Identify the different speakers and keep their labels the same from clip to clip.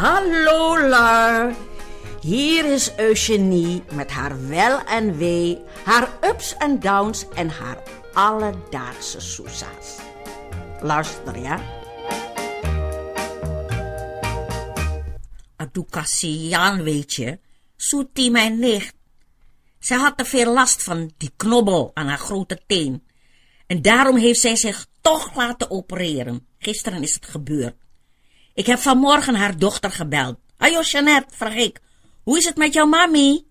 Speaker 1: Hallo Lar. Hier is Eugenie met haar wel en wee, haar ups en downs en haar alledaagse soesa's. Luister ja.
Speaker 2: Adukasiaan, weet je, Soetie mijn nicht. Zij had te veel last van die knobbel aan haar grote teen. En daarom heeft zij zich toch laten opereren. Gisteren is het gebeurd. Ik heb vanmorgen haar dochter gebeld. Ajo, Jeannette, vraag ik. Hoe is het met jouw mami?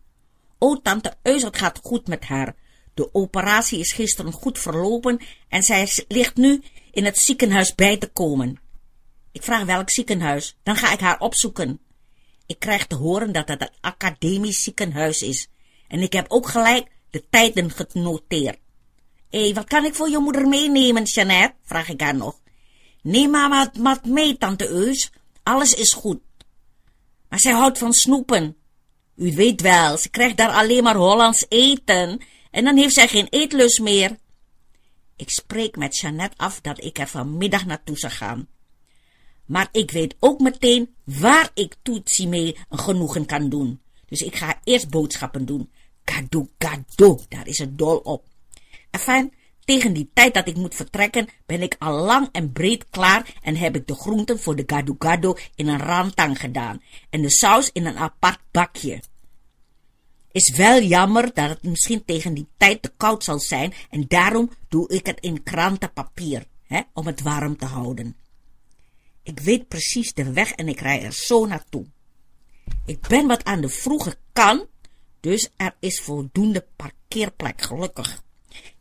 Speaker 2: Oh, tante Eus, het gaat goed met haar. De operatie is gisteren goed verlopen en zij ligt nu in het ziekenhuis bij te komen. Ik vraag welk ziekenhuis, dan ga ik haar opzoeken. Ik krijg te horen dat het een academisch ziekenhuis is. En ik heb ook gelijk de tijden genoteerd. Hé, hey, wat kan ik voor je moeder meenemen, Jeannette? vraag ik haar nog. Neem maar wat, wat mee, tante Eus. Alles is goed. Maar zij houdt van snoepen. U weet wel, ze krijgt daar alleen maar Hollands eten. En dan heeft zij geen eetlust meer. Ik spreek met Jeannette af dat ik er vanmiddag naartoe zou gaan. Maar ik weet ook meteen waar ik Toetsie mee een genoegen kan doen. Dus ik ga eerst boodschappen doen. Cadeau, cadeau, daar is het dol op. Enfin, tegen die tijd dat ik moet vertrekken, ben ik al lang en breed klaar en heb ik de groenten voor de gado gado in een rantang gedaan en de saus in een apart bakje. Is wel jammer dat het misschien tegen die tijd te koud zal zijn en daarom doe ik het in krantenpapier, hè, om het warm te houden. Ik weet precies de weg en ik rij er zo naartoe. Ik ben wat aan de vroege kant, dus er is voldoende parkeerplek, gelukkig.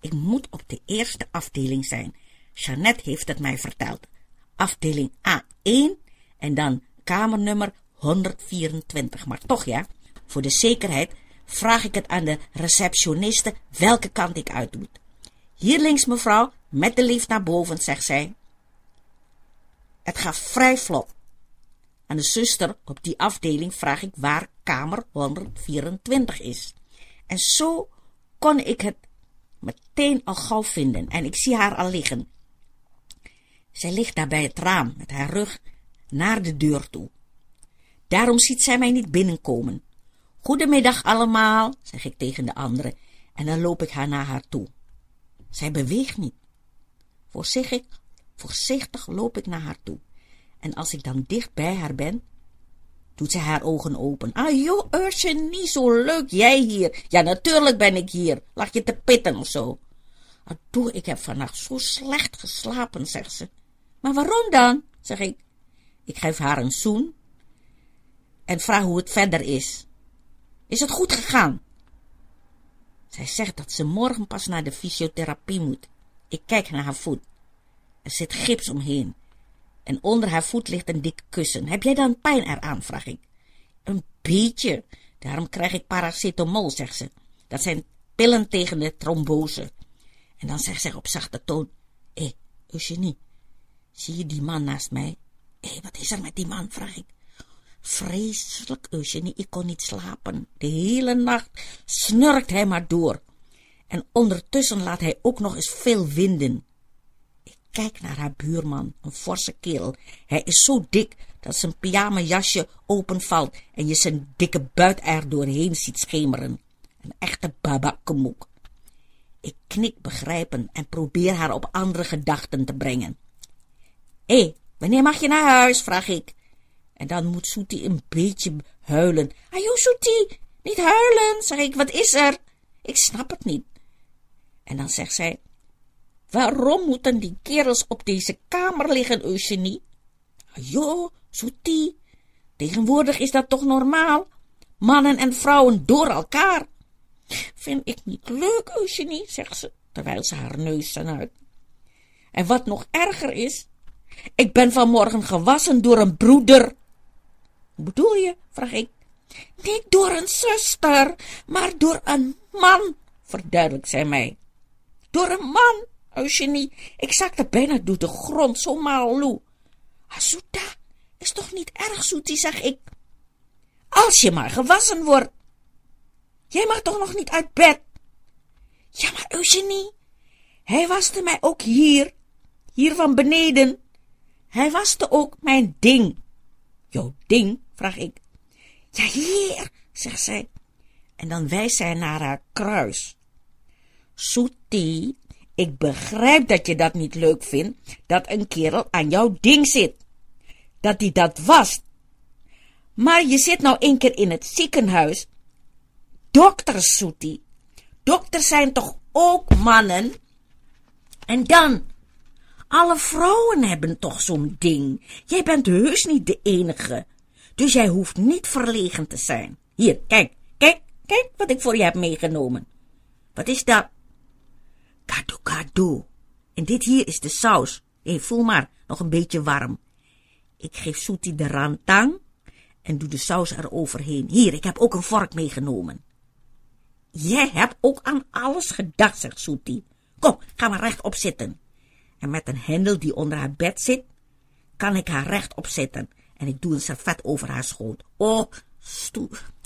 Speaker 2: Ik moet op de eerste afdeling zijn. Jeannette heeft het mij verteld. Afdeling A1 en dan kamernummer 124. Maar toch ja, voor de zekerheid vraag ik het aan de receptioniste welke kant ik uit moet. Hier links, mevrouw, met de lift naar boven, zegt zij. Het gaat vrij vlot. Aan de zuster op die afdeling vraag ik waar kamer 124 is. En zo kon ik het meteen al gauw vinden en ik zie haar al liggen. Zij ligt daar bij het raam met haar rug naar de deur toe. Daarom ziet zij mij niet binnenkomen. Goedemiddag allemaal, zeg ik tegen de anderen en dan loop ik haar naar haar toe. Zij beweegt niet. Voorzichtig, voorzichtig loop ik naar haar toe. En als ik dan dicht bij haar ben, doet ze haar ogen open. Ah joh, Ursje, niet zo leuk, jij hier. Ja, natuurlijk ben ik hier. Lag je te pitten of zo? Adoe, ik heb vannacht zo slecht geslapen, zegt ze. Maar waarom dan? zeg ik. Ik geef haar een zoen en vraag hoe het verder is. Is het goed gegaan? Zij zegt dat ze morgen pas naar de fysiotherapie moet. Ik kijk naar haar voet. Er zit gips omheen en onder haar voet ligt een dik kussen. Heb jij dan pijn eraan, vraag ik. Een beetje. Daarom krijg ik paracetamol, zegt ze. Dat zijn pillen tegen de trombose. En dan zegt ze op zachte toon, hé, hey, Eugenie, zie je die man naast mij? Hé, wat is er met die man, vraag ik. Vreselijk, Eugenie, ik kon niet slapen. De hele nacht snurkt hij maar door. En ondertussen laat hij ook nog eens veel winden. Kijk naar haar buurman, een forse kerel. Hij is zo dik dat zijn pyjamajasje openvalt en je zijn dikke buit er doorheen ziet schemeren. Een echte babakkemoek. Ik knik begrijpen en probeer haar op andere gedachten te brengen. Hé, hey, wanneer mag je naar huis? vraag ik. En dan moet Soetie een beetje huilen. Ajo, Soetie, niet huilen, zeg ik. Wat is er? Ik snap het niet. En dan zegt zij, Waarom moeten die kerels op deze kamer liggen, Eugenie? Jo, zoetie. Tegenwoordig is dat toch normaal? Mannen en vrouwen door elkaar. Vind ik niet leuk, Eugenie, zegt ze, terwijl ze haar neus uit. En wat nog erger is, ik ben vanmorgen gewassen door een broeder. Bedoel je? vraag ik. Niet door een zuster, maar door een man, verduidelijkt zij mij. Door een man, Eugenie, ik zakte bijna door de grond, zo maaloe. Azuta, is toch niet erg, Zoetie, zeg ik. Als je maar gewassen wordt. Jij mag toch nog niet uit bed? Ja, maar Eugenie, hij waste mij ook hier, hier van beneden. Hij waste ook mijn ding. Jouw ding? vraag ik. Ja, hier, zegt zij. En dan wijst zij naar haar kruis. Soetie, ik begrijp dat je dat niet leuk vindt, dat een kerel aan jouw ding zit. Dat die dat was. Maar je zit nou een keer in het ziekenhuis. Dokters, Soetie. Dokters zijn toch ook mannen? En dan, alle vrouwen hebben toch zo'n ding. Jij bent heus niet de enige. Dus jij hoeft niet verlegen te zijn. Hier, kijk, kijk, kijk wat ik voor je heb meegenomen. Wat is dat? Gado gado. En dit hier is de saus. Hé, voel maar, nog een beetje warm. Ik geef Soetie de rantang en doe de saus eroverheen. Hier, ik heb ook een vork meegenomen. Jij hebt ook aan alles gedacht, zegt Soetie. Kom, ga maar rechtop zitten. En met een hendel die onder haar bed zit, kan ik haar rechtop zetten. En ik doe een servet over haar schoot. Oh,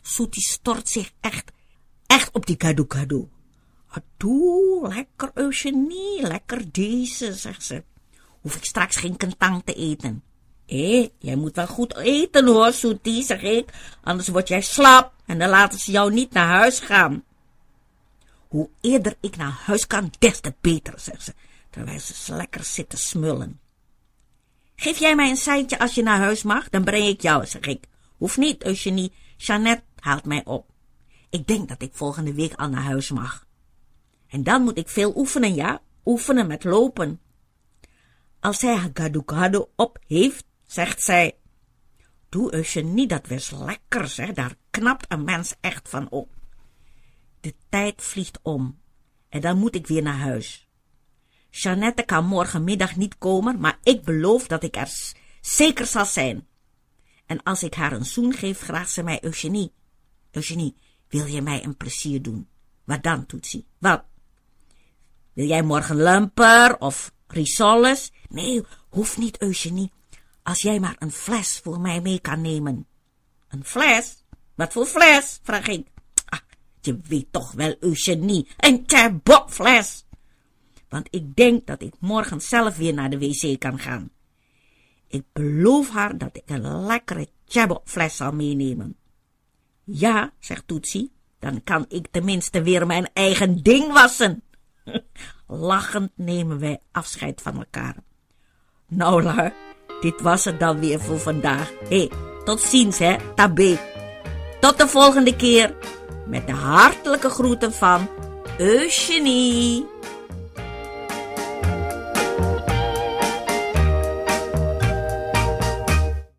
Speaker 2: Soetie stort zich echt, echt op die kado Adoe, lekker Eugenie, lekker deze, zegt ze. Hoef ik straks geen kentang te eten. Hé, jij moet wel goed eten hoor, Soetie, zeg ik. Anders word jij slap en dan laten ze jou niet naar huis gaan. Hoe eerder ik naar huis kan, des te beter, zegt ze, terwijl ze lekker zit te smullen. Geef jij mij een seintje als je naar huis mag, dan breng ik jou, zeg ik. Hoef niet, Eugenie, Jeannette haalt mij op. Ik denk dat ik volgende week al naar huis mag. En dan moet ik veel oefenen, ja, oefenen met lopen. Als zij haar gado op heeft, zegt zij, doe Eugenie, dat was lekker, zeg, daar knapt een mens echt van op. De tijd vliegt om en dan moet ik weer naar huis. Jeannette kan morgenmiddag niet komen, maar ik beloof dat ik er zeker zal zijn. En als ik haar een zoen geef, vraagt ze mij, Eugenie, Eugenie, wil je mij een plezier doen? Wat dan, Toetsie? Wat? Wil jij morgen lumper of risoles? Nee, hoeft niet, Eugenie. Als jij maar een fles voor mij mee kan nemen. Een fles? Wat voor fles? vraag ik. Je weet toch wel, Eugenie, een fles. Want ik denk dat ik morgen zelf weer naar de wc kan gaan. Ik beloof haar dat ik een lekkere fles zal meenemen. Ja, zegt Toetsie, dan kan ik tenminste weer mijn eigen ding wassen. Lachend nemen wij afscheid van elkaar. Nou, lui, dit was het dan weer voor vandaag. Hé, hey, tot ziens, hè, tabé. Tot de volgende keer. Met de hartelijke groeten van Eugenie.